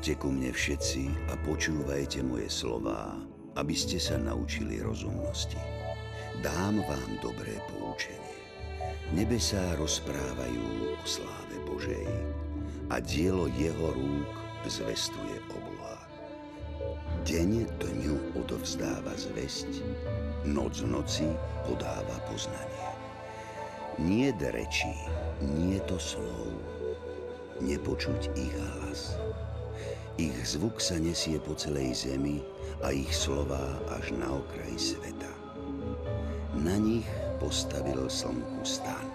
Poďte ku mne všetci a počúvajte moje slová, aby ste sa naučili rozumnosti. Dám vám dobré poučenie. Nebesá rozprávajú o sláve Božej a dielo jeho rúk zvestuje obloha. Deň dňu odovzdáva zväzť, noc noci podáva poznanie. Nie rečí, nie to slov, nepočuť ich hlas. Ich zvuk sa nesie po celej zemi a ich slová až na okraj sveta. Na nich postavil slnku stan.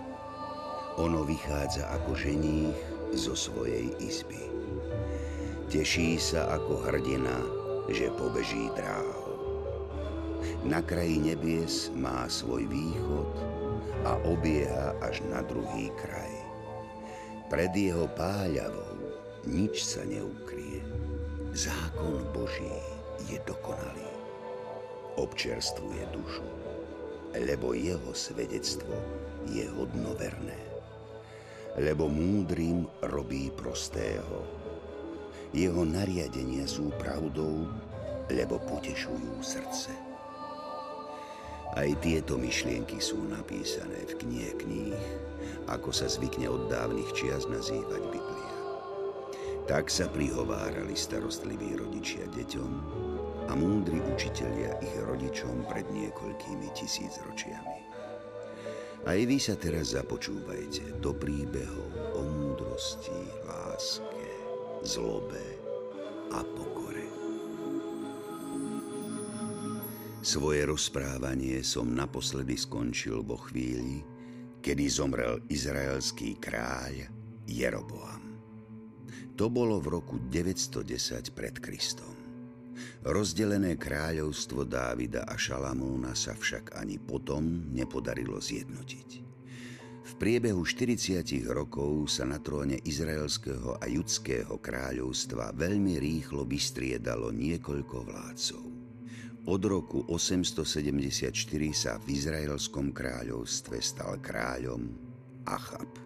Ono vychádza ako ženích zo svojej izby. Teší sa ako hrdina, že pobeží dráho. Na kraji nebies má svoj východ a obieha až na druhý kraj. Pred jeho páľavou nič sa neukrie. Zákon Boží je dokonalý. Občerstvuje dušu, lebo jeho svedectvo je hodnoverné. Lebo múdrym robí prostého. Jeho nariadenia sú pravdou, lebo potešujú srdce. Aj tieto myšlienky sú napísané v knihe kníh, ako sa zvykne od dávnych čias nazývať Biblia. Tak sa prihovárali starostliví rodičia deťom a múdri učitelia ich rodičom pred niekoľkými tisícročiami. Aj vy sa teraz započúvajte do príbehov o múdrosti, láske, zlobe a pokore. Svoje rozprávanie som naposledy skončil vo chvíli, kedy zomrel izraelský kráľ Jeroboam. To bolo v roku 910 pred Kristom. Rozdelené kráľovstvo Dávida a Šalamúna sa však ani potom nepodarilo zjednotiť. V priebehu 40 rokov sa na tróne izraelského a judského kráľovstva veľmi rýchlo vystriedalo niekoľko vládcov. Od roku 874 sa v izraelskom kráľovstve stal kráľom Achab.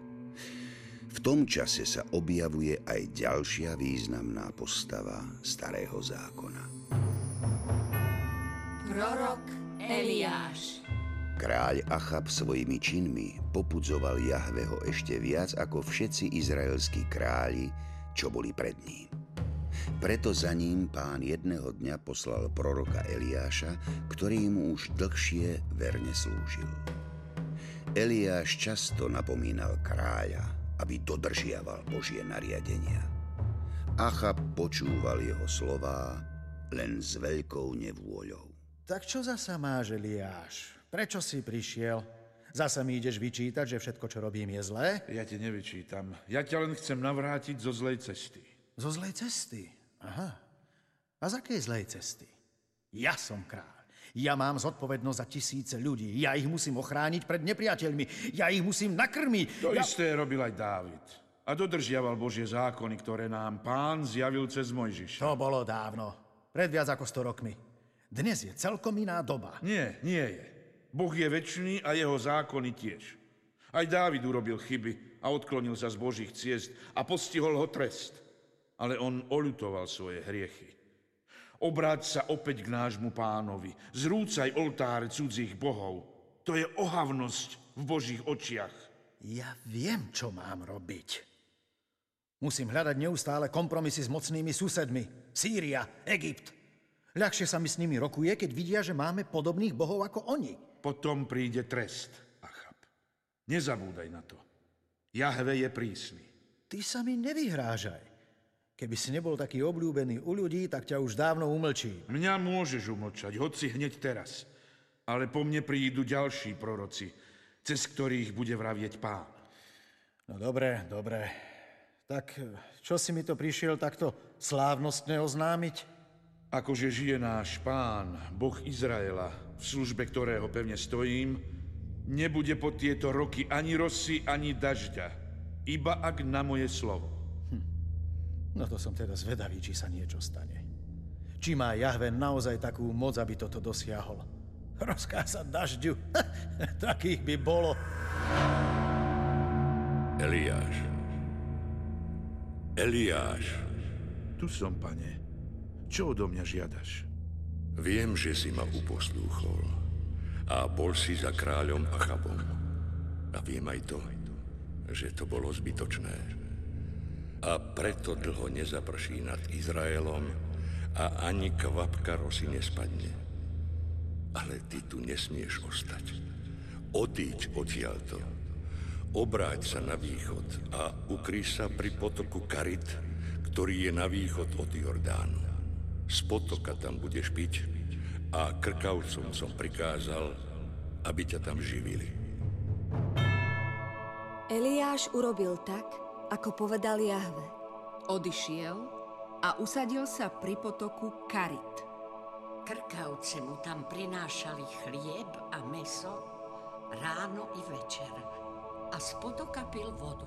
V tom čase sa objavuje aj ďalšia významná postava Starého zákona. Prorok Eliáš Kráľ Achab svojimi činmi popudzoval Jahveho ešte viac ako všetci izraelskí králi, čo boli pred ním. Preto za ním pán jedného dňa poslal proroka Eliáša, ktorý mu už dlhšie verne slúžil. Eliáš často napomínal kráľa, aby dodržiaval Božie nariadenia. Achab počúval jeho slová len s veľkou nevôľou. Tak čo zasa máš, Eliáš? Prečo si prišiel? Zasa mi ideš vyčítať, že všetko, čo robím, je zlé? Ja ti nevyčítam. Ja ťa len chcem navrátiť zo zlej cesty. Zo zlej cesty? Aha. A z akej zlej cesty? Ja som kráľ. Ja mám zodpovednosť za tisíce ľudí. Ja ich musím ochrániť pred nepriateľmi. Ja ich musím nakrmiť. To ja... isté robil aj Dávid. A dodržiaval Božie zákony, ktoré nám pán zjavil cez Mojžiša. To bolo dávno. Pred viac ako 100 rokmi. Dnes je celkom iná doba. Nie, nie je. Boh je väčší a jeho zákony tiež. Aj Dávid urobil chyby a odklonil sa z Božích ciest a postihol ho trest. Ale on oľutoval svoje hriechy. Obráť sa opäť k nášmu pánovi. Zrúcaj oltáre cudzích bohov. To je ohavnosť v Božích očiach. Ja viem, čo mám robiť. Musím hľadať neustále kompromisy s mocnými susedmi. Sýria, Egypt. Ľahšie sa mi s nimi rokuje, keď vidia, že máme podobných bohov ako oni. Potom príde trest, Achab. Nezabúdaj na to. Jahve je prísny. Ty sa mi nevyhrážaj. Keby si nebol taký obľúbený u ľudí, tak ťa už dávno umlčí. Mňa môžeš umlčať, hoci hneď teraz. Ale po mne prídu ďalší proroci, cez ktorých bude vravieť pán. No dobre, dobre. Tak čo si mi to prišiel takto slávnostne oznámiť? Akože žije náš pán, Boh Izraela, v službe ktorého pevne stojím, nebude po tieto roky ani rosy, ani dažďa, iba ak na moje slovo. No to som teda zvedavý, či sa niečo stane. Či má Jahve naozaj takú moc, aby toto dosiahol. Rozkázať dažďu. Takých by bolo. Eliáš. Eliáš. Tu som, pane. Čo odo mňa žiadaš? Viem, že si ma uposlúchol a bol si za kráľom Achabom. A viem aj to, že to bolo zbytočné. A preto dlho nezaprší nad Izraelom a ani kvapka rosy nespadne. Ale ty tu nesmieš ostať. Odíď odtiaľto. Obráť sa na východ a ukry sa pri potoku Karit, ktorý je na východ od Jordánu. Z potoka tam budeš piť a krkavcom som prikázal, aby ťa tam živili. Eliáš urobil tak, ako povedal Jahve. Odišiel a usadil sa pri potoku Karit. Krkavce mu tam prinášali chlieb a meso ráno i večer a z potoka pil vodu.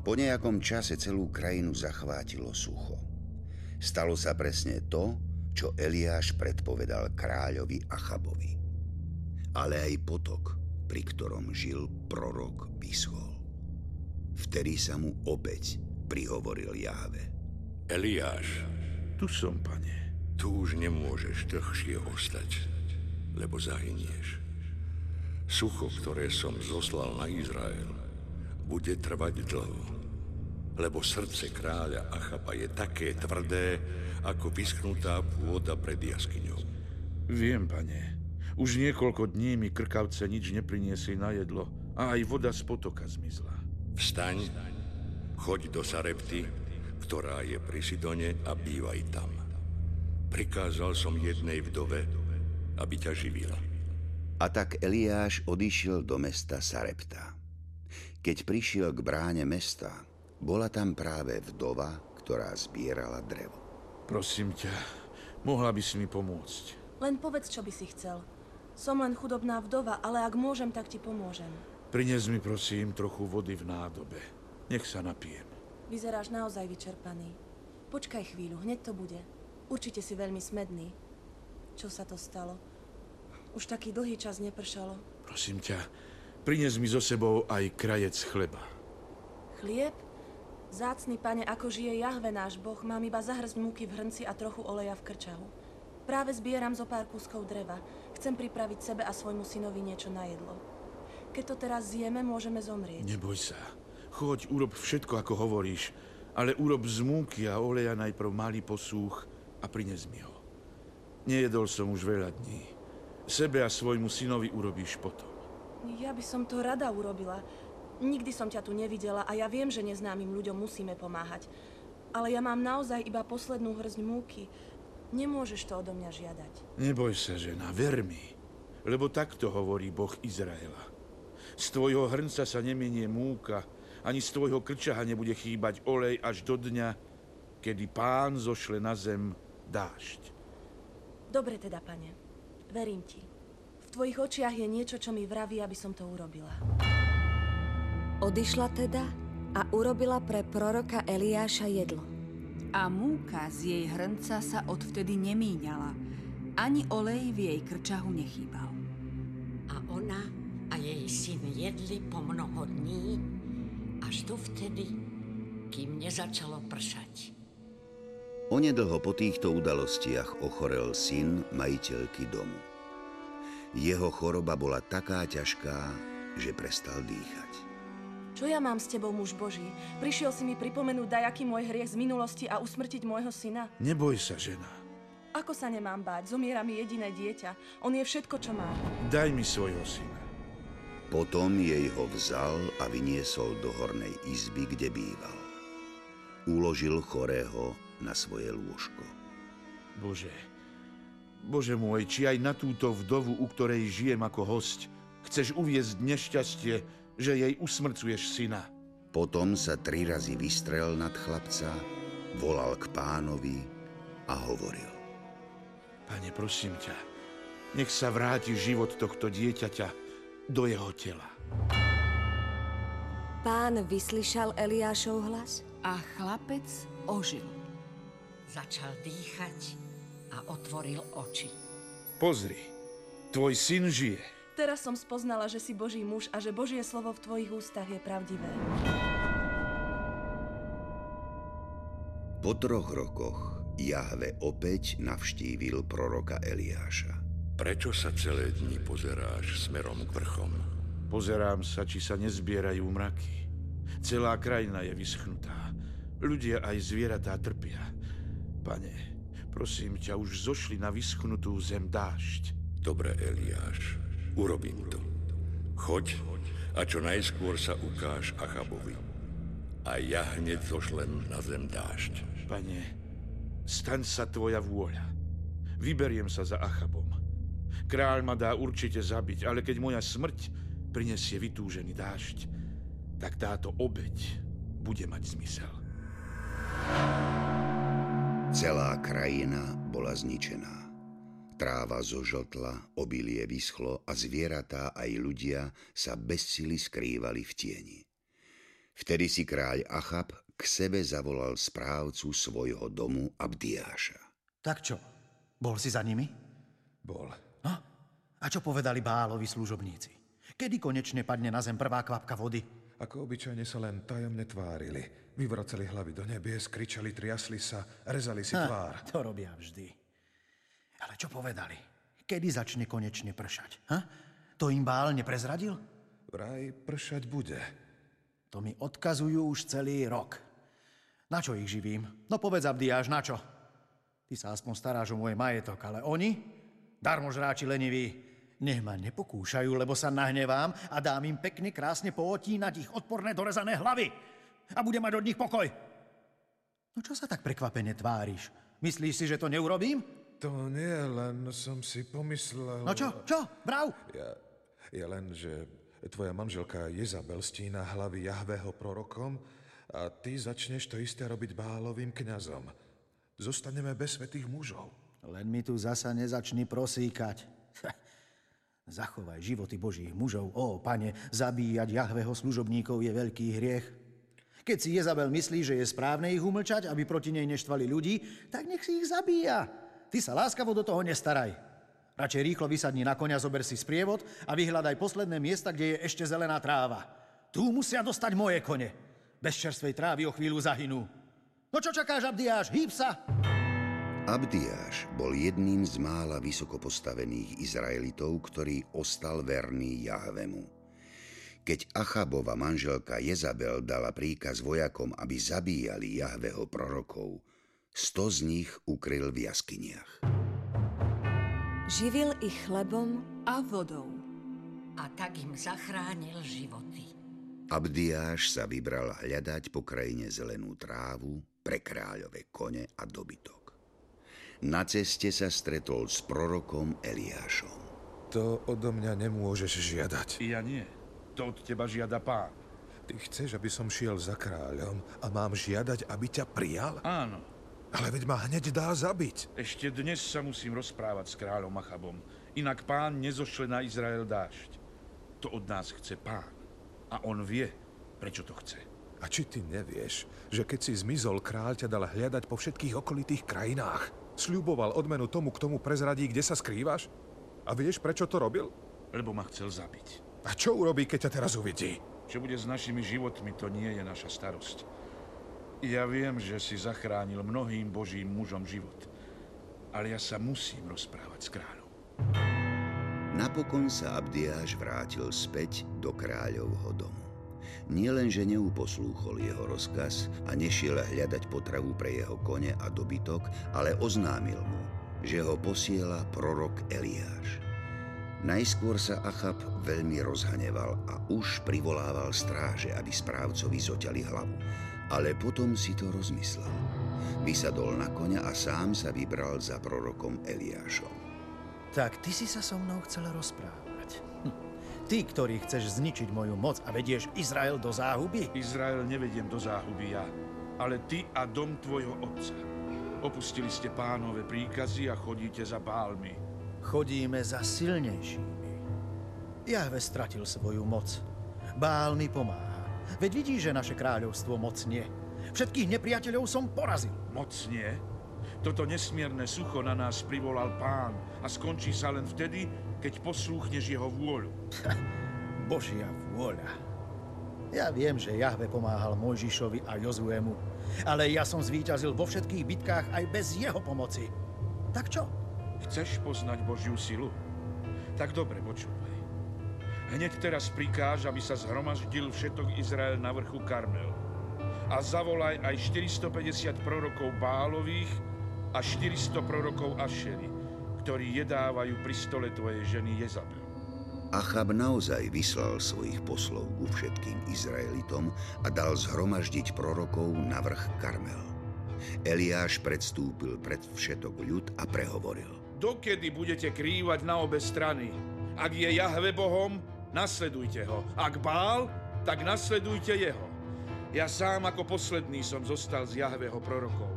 Po nejakom čase celú krajinu zachvátilo sucho. Stalo sa presne to, čo Eliáš predpovedal kráľovi Achabovi. Ale aj potok, pri ktorom žil prorok, vyschol. Vtedy sa mu opäť prihovoril Jáve. Eliáš, Tu som, pane. tu už nemôžeš dlhšie ostať, lebo zahynieš. Sucho, ktoré som zoslal na Izrael, bude trvať dlho, lebo srdce kráľa Achaba je také tvrdé, ako vyschnutá pôda pred jaskyňou. Viem, pane. Už niekoľko dní mi krkavce nič nepriniesli na jedlo a aj voda z potoka zmizla. Vstaň, choď do Sarepty, ktorá je pri Sidone a bývaj tam. Prikázal som jednej vdove, aby ťa živila. A tak Eliáš odišiel do mesta Sarepta. Keď prišiel k bráne mesta, bola tam práve vdova, ktorá zbierala drevo. Prosím ťa, mohla by si mi pomôcť. Len povedz, čo by si chcel. Som len chudobná vdova, ale ak môžem, tak ti pomôžem. Prines mi prosím trochu vody v nádobe. Nech sa napijem. Vyzeráš naozaj vyčerpaný. Počkaj chvíľu, hneď to bude. Určite si veľmi smedný. Čo sa to stalo? Už taký dlhý čas nepršalo. Prosím ťa, prines mi so sebou aj krajec chleba. Chlieb? Zácný pane, ako žije Jahve náš boh, mám iba zahrzť múky v hrnci a trochu oleja v krčahu. Práve zbieram zo pár kúskov dreva. Chcem pripraviť sebe a svojmu synovi niečo na jedlo. Keď to teraz zjeme, môžeme zomrieť. Neboj sa. Choď, urob všetko, ako hovoríš, ale urob z múky a oleja najprv malý posúch a prines mi ho. Nejedol som už veľa dní. Sebe a svojmu synovi urobíš potom. Ja by som to rada urobila. Nikdy som ťa tu nevidela a ja viem, že neznámym ľuďom musíme pomáhať. Ale ja mám naozaj iba poslednú hrzť múky. Nemôžeš to odo mňa žiadať. Neboj sa, žena, ver mi. Lebo takto hovorí Boh Izraela. Z tvojho hrnca sa neminie múka, ani z tvojho krčaha nebude chýbať olej až do dňa, kedy pán zošle na zem dážď. Dobre teda, pane. Verím ti. V tvojich očiach je niečo, čo mi vraví, aby som to urobila. Odišla teda a urobila pre proroka Eliáša jedlo. A múka z jej hrnca sa odvtedy nemíňala. Ani olej v jej krčahu nechýbal. A ona a jej syn jedli po mnoho dní, až dovtedy, kým nezačalo pršať. Onedlho po týchto udalostiach ochorel syn majiteľky domu. Jeho choroba bola taká ťažká, že prestal dýchať. Čo ja mám s tebou, muž Boží? Prišiel si mi pripomenúť dajaký môj hriech z minulosti a usmrtiť môjho syna? Neboj sa, žena. Ako sa nemám báť? Zomiera mi jediné dieťa. On je všetko, čo mám. Daj mi svojho syna. Potom jej ho vzal a vyniesol do hornej izby, kde býval. Uložil chorého na svoje lôžko. Bože, Bože môj, či aj na túto vdovu, u ktorej žijem ako host, chceš uviezť nešťastie, že jej usmrcuješ syna. Potom sa tri razy vystrel nad chlapca, volal k pánovi a hovoril. Pane, prosím ťa, nech sa vráti život tohto dieťaťa do jeho tela. Pán vyslyšal Eliášov hlas A chlapec ožil. Začal dýchať a otvoril oči. Pozri, tvoj syn žije. Teraz som spoznala, že si Boží muž a že Božie slovo v tvojich ústach je pravdivé. Po troch rokoch Jahve opäť navštívil proroka Eliáša. Prečo sa celé dni pozeráš smerom k vrchom? Pozerám sa, či sa nezbierajú mraky. Celá krajina je vyschnutá. Ľudia aj zvieratá trpia. Pane, prosím ťa, už zošli na vyschnutú zem dážď. Dobre, Eliáš, urobím to. Choď a čo najskôr sa ukáž Achabovi. A ja hneď zošlem na zem dážď. Pane, staň sa tvoja vôľa. Vyberiem sa za Achabom. Kráľ ma dá určite zabiť, ale keď moja smrť prinesie vytúžený dážď, tak táto obeď bude mať zmysel. Celá krajina bola zničená. Tráva zožltla, obilie vyschlo a zvieratá aj ľudia sa bez sily skrývali v tieni. Vtedy si kráľ Achab k sebe zavolal správcu svojho domu Abdiáša. Tak čo, bol si za nimi? Bol. A čo povedali Bálovi služobníci? Kedy konečne padne na zem prvá kvapka vody? Ako obyčajne sa len tajomne tvárili. Vyvracali hlavy do nebies, kričali, triasli sa, rezali si Ha, tvár. to robia vždy. Ale čo povedali? Kedy začne konečne pršať? Ha? To im Bál neprezradil? Vraj pršať bude. To mi odkazujú už celý rok. Na čo ich živím? No povedz, Abdiáš, na čo? Ty sa aspoň staráš o môj majetok, ale oni? Darmožráči leniví. Nech ma nepokúšajú, lebo sa nahnevám a dám im pekne krásne pootínať ich odporné dorezané hlavy. A bude mať od nich pokoj. No čo sa tak prekvapene tváriš? Myslíš si, že to neurobím? To nie, len som si pomyslel... No čo, čo, brav? Ja, ja len, že tvoja manželka Jezabel stína hlavy Jahvého prorokom a ty začneš to isté robiť Bálovým kňazom. Zostaneme bez svetých mužov. Len mi tu zasa nezačni prosíkať. Zachovaj životy Božích mužov. Ó, pane, zabíjať Jahveho služobníkov je veľký hriech. Keď si Jezabel myslí, že je správne ich umlčať, aby proti nej neštvali ľudí, tak nech si ich zabíja. Ty sa láskavo do toho nestaraj. Radšej rýchlo vysadni na konia, zober si sprievod a vyhľadaj posledné miesta, kde je ešte zelená tráva. Tu musia dostať moje kone. Bez čerstvej trávy o chvíľu zahynú. No čo čakáš, Abdiáš? Hýb sa! Abdiáš bol jedným z mála vysoko postavených Izraelitov, ktorý ostal verný Jahvemu. Keď Achabova manželka Jezabel dala príkaz vojakom, aby zabíjali Jahveho prorokov, sto z nich ukryl v jaskyniach. Živil ich chlebom A vodou. A tak im zachránil životy. Abdiáš sa vybral hľadať po krajine zelenú trávu pre kráľové kone a dobytok. Na ceste sa stretol s prorokom Eliášom. To odo mňa nemôžeš žiadať. Ja nie. To od teba žiada pán. Ty chceš, aby som šiel za kráľom a mám žiadať, aby ťa prijal? Áno. Ale veď ma hneď dá zabiť. Ešte dnes sa musím rozprávať s kráľom Achabom. Inak pán nezošle na Izrael dážď. To od nás chce pán. A on vie, prečo to chce. A či ty nevieš, že keď si zmizol, kráľ ťa dal hľadať po všetkých okolitých krajinách? Sľuboval odmenu tomu, k tomu prezradí, kde sa skrývaš? A vieš, prečo to robil? Lebo ma chcel zabiť. A čo urobí, keď ťa teraz uvidí? Čo bude s našimi životmi, to nie je naša starosť. Ja viem, že si zachránil mnohým božím mužom život. Ale ja sa musím rozprávať s kráľom. Napokon sa Abdiáš vrátil späť do kráľovho domu. Nielenže neuposlúchol jeho rozkaz a nešiel hľadať potravu pre jeho kone a dobytok, ale oznámil mu, že ho posiela prorok Eliáš. Najskôr sa Achab veľmi rozhaneval a už privolával stráže, aby správcovi zoťali hlavu. Ale potom si to rozmyslel. Vysadol na koňa a sám sa vybral za prorokom Eliášom. Tak ty si sa so mnou chcel rozprávať. Ty, ktorý chceš zničiť moju moc a vedieš Izrael do záhuby? Izrael nevediem do záhuby ja, ale ty a dom tvojho otca. Opustili ste pánové príkazy a chodíte za bálmi. Chodíme za silnejšími. Jahve stratil svoju moc. Bál mi pomáha. Veď vidíš, že naše kráľovstvo mocnie. Všetkých nepriateľov som porazil. Mocnie? Toto nesmierne sucho na nás privolal pán a skončí sa len vtedy, keď poslúchneš jeho vôľu. Božia vôľa. Ja viem, že Jahve pomáhal Mojžišovi a Jozuemu, ale ja som zvíťazil vo všetkých bitkách aj bez jeho pomoci. Tak čo? Chceš poznať Božiu silu? Tak dobre, počúvaj. Hneď teraz prikáž, aby sa zhromaždil všetok Izrael na vrchu Karmel. A zavolaj aj 450 prorokov Bálových a 400 prorokov Ašery, ktorí jedávajú pri stole tvojej ženy Jezabel. Achab naozaj vyslal svojich poslov ku všetkým Izraelitom a dal zhromaždiť prorokov na vrch Karmel. Eliáš predstúpil pred všetok ľud a prehovoril. Dokedy budete krývať na obe strany? Ak je Jahve Bohom, nasledujte ho. Ak Bál, tak nasledujte jeho. Ja sám ako posledný som zostal z Jahveho prorokov.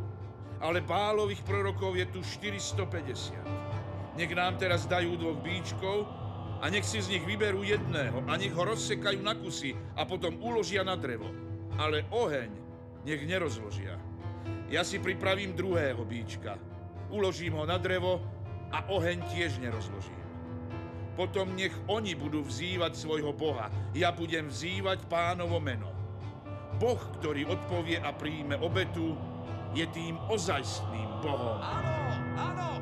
Ale Bálových prorokov je tu 450. Nech nám teraz dajú dvoch bíčkov a nech si z nich vyberú jedného a nech ho rozsekajú na kusy a potom uložia na drevo. Ale oheň nech nerozložia. Ja si pripravím druhého bíčka. Uložím ho na drevo a oheň tiež nerozložím. Potom nech oni budú vzývať svojho Boha. Ja budem vzývať pánovo meno. Boh, ktorý odpovie a príjme obetu, je tým ozajstným Bohom. Áno, áno.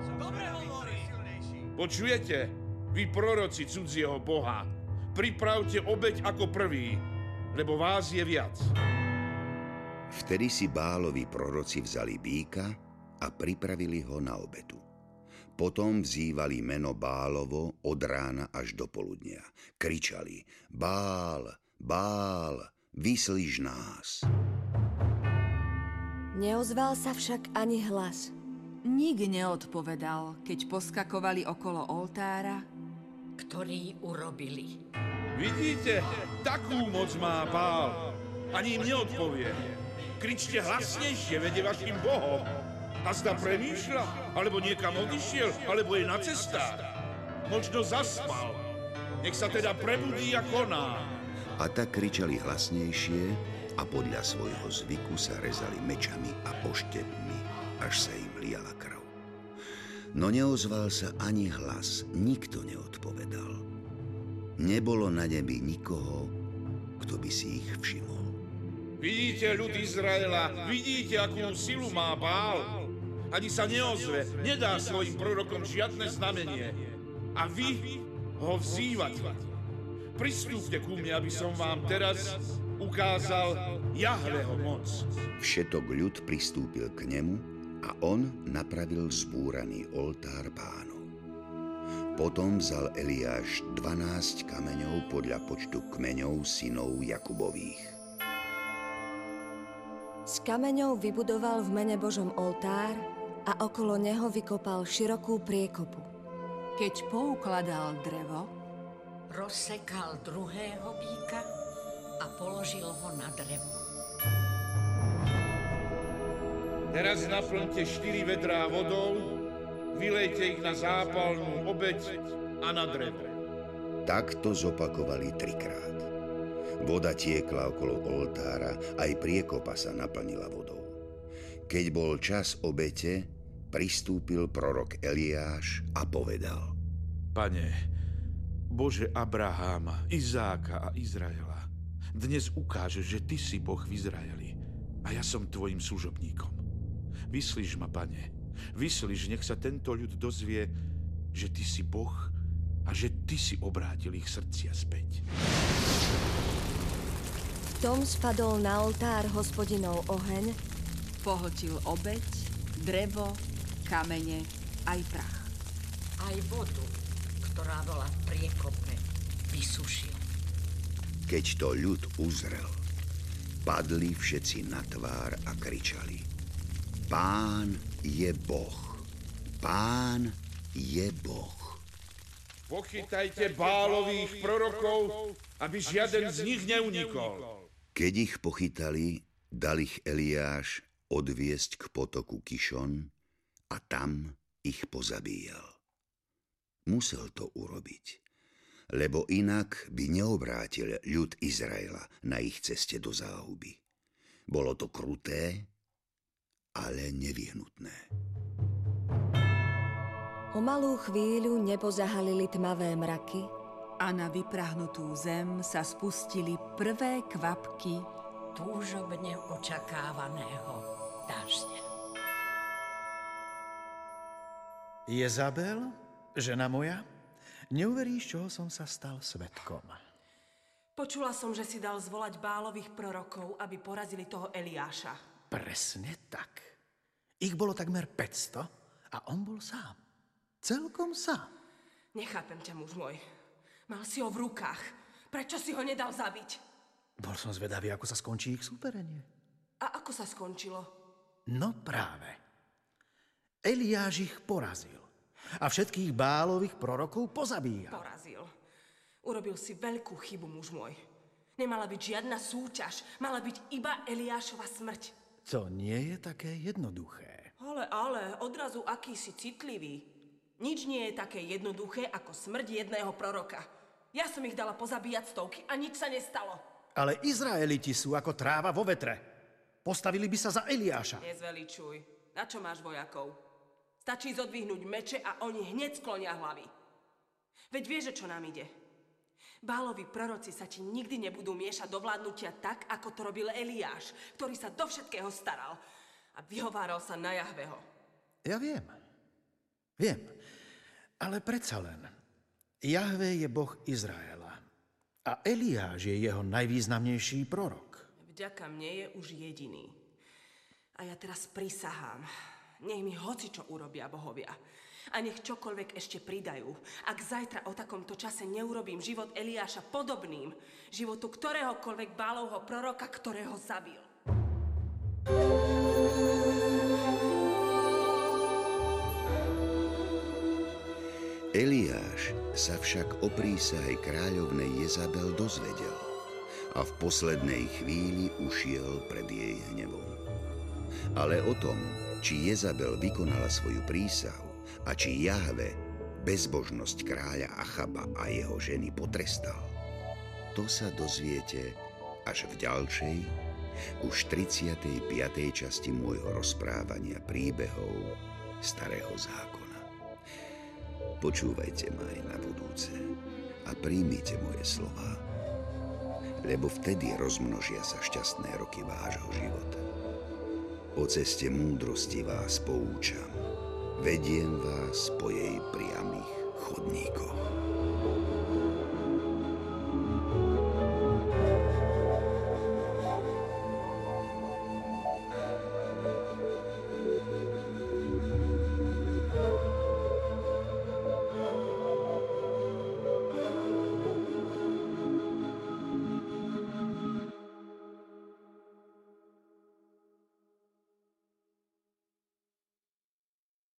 Počujete? Vy proroci cudzieho Boha, pripravte obeď ako prvý, lebo vás je viac. Vtedy si Bálovi proroci vzali býka a pripravili ho na obetu. Potom vzývali meno Bálovo od rána až do poludnia. Kričali, Bál, Bál, vyslíš nás. Neozval sa však ani hlas. Nik neodpovedal, keď poskakovali okolo oltára ktorí urobili. Vidíte, takú moc má Bál. Ani im neodpovie. Kričte hlasnejšie, vede vašim Bohom. A zda premýšľa, alebo niekam odišiel, alebo je na cestách. Možno zaspal. Nech sa teda prebudí a koná. A tak kričali hlasnejšie a podľa svojho zvyku sa rezali mečami a poštepmi, až sa im liala krv. No neozval sa ani hlas, nikto neodpovedal. Nebolo na nebi nikoho, kto by si ich všimol. Vidíte ľud Izraela, vidíte, akú silu má Bál. Ani sa neozve, nedá svojim prorokom žiadne znamenie. A vy ho vzývate. Pristúpte ku mne, aby som vám teraz ukázal Jahveho moc. Všetok ľud pristúpil k nemu a on napravil zbúraný oltár pánov. Potom vzal Eliáš 12 kameňov podľa počtu kmeňov synov Jakubových. Z kameňov vybudoval v mene Božom oltár a okolo neho vykopal širokú priekopu. Keď poukladal drevo, rozsekal druhého býka a položil ho na drevo. Teraz naplňte štyri vedrá vodou, vylejte ich na zápalnú obeď a na drevo. Takto zopakovali trikrát. Voda tiekla okolo oltára, aj priekopa sa naplnila vodou. Keď bol čas obete, pristúpil prorok Eliáš a povedal. Pane, Bože Abraháma, Izáka a Izraela, dnes ukážeš, že Ty si Boh v Izraeli a ja som Tvojim služobníkom. Vyslíš ma, pane. Vyslíš, nech sa tento ľud dozvie, že ty si Boh a že ty si obrátil ich srdcia späť. V tom spadol na oltár hospodinov oheň, pohltil obeď, drevo, kamene aj prach. Aj vodu, ktorá bola v priekope, vysušil. Keď to ľud uzrel, padli všetci na tvár a kričali. Pán je Boh. Pán je Boh. Pochytajte bálových prorokov, aby žiaden z nich neunikol. Keď ich pochytali, dal ich Eliáš odviesť k potoku Kišon a tam ich pozabíjal. Musel to urobiť, lebo inak by neobrátil ľud Izraela na ich ceste do záhuby. Bolo to kruté ale nevyhnutné. O malú chvíľu nebo zahalili tmavé mraky a na vyprahnutú zem sa spustili prvé kvapky túžobne očakávaného dažďa. Jezabel, žena moja, neuveríš, čoho som sa stal svetkom. Počula som, že si dal zvolať bálových prorokov, aby porazili toho Eliáša. Presne tak. Ich bolo takmer 500 a on bol sám. Celkom sám. Nechápem ťa, muž môj. Mal si ho v rukách. Prečo si ho nedal zabiť? Bol som zvedavý, ako sa skončí ich súperenie. A ako sa skončilo? No práve. Eliáš ich porazil. A všetkých bálových prorokov pozabíjal. Porazil. Urobil si veľkú chybu, muž môj. Nemala byť žiadna súťaž. Mala byť iba Eliášova smrť. To nie je také jednoduché. Ale, ale, odrazu aký si citlivý. Nič nie je také jednoduché ako smrť jedného proroka. Ja som ich dala pozabíjať stovky a nič sa nestalo. Ale Izraeliti sú ako tráva vo vetre. Postavili by sa za Eliáša. Nezveličuj. Na čo máš vojakov? Stačí zodvihnúť meče a oni hneď sklonia hlavy. Veď vieš, čo nám ide. Bálovi proroci sa ti nikdy nebudú miešať do vládnutia tak, ako to robil Eliáš, ktorý sa do všetkého staral a vyhováral sa na Jahveho. Ja viem. Viem. Ale predsa len. Jahve je boh Izraela. A Eliáš je jeho najvýznamnejší prorok. Vďaka mne je už jediný. A ja teraz prisahám. Nech mi hoci čo urobia bohovia. A nech čokoľvek ešte pridajú. Ak zajtra o takomto čase neurobím život Eliáša podobným životu ktoréhokoľvek bálovho proroka, ktorého zabil. Eliáš sa však o prísahe kráľovnej Jezabel dozvedel a v poslednej chvíli ušiel pred jej hnevom. Ale o tom, či Jezabel vykonala svoju prísahu a či Jahve bezbožnosť kráľa Achaba a jeho ženy potrestal, to sa dozviete až v ďalšej, už 35. časti môjho rozprávania príbehov Starého zákona. Počúvajte ma aj na budúce a príjmite moje slova, lebo vtedy rozmnožia sa šťastné roky vášho života. Po ceste múdrosti vás poučam, vediem vás po jej priamých chodníkoch.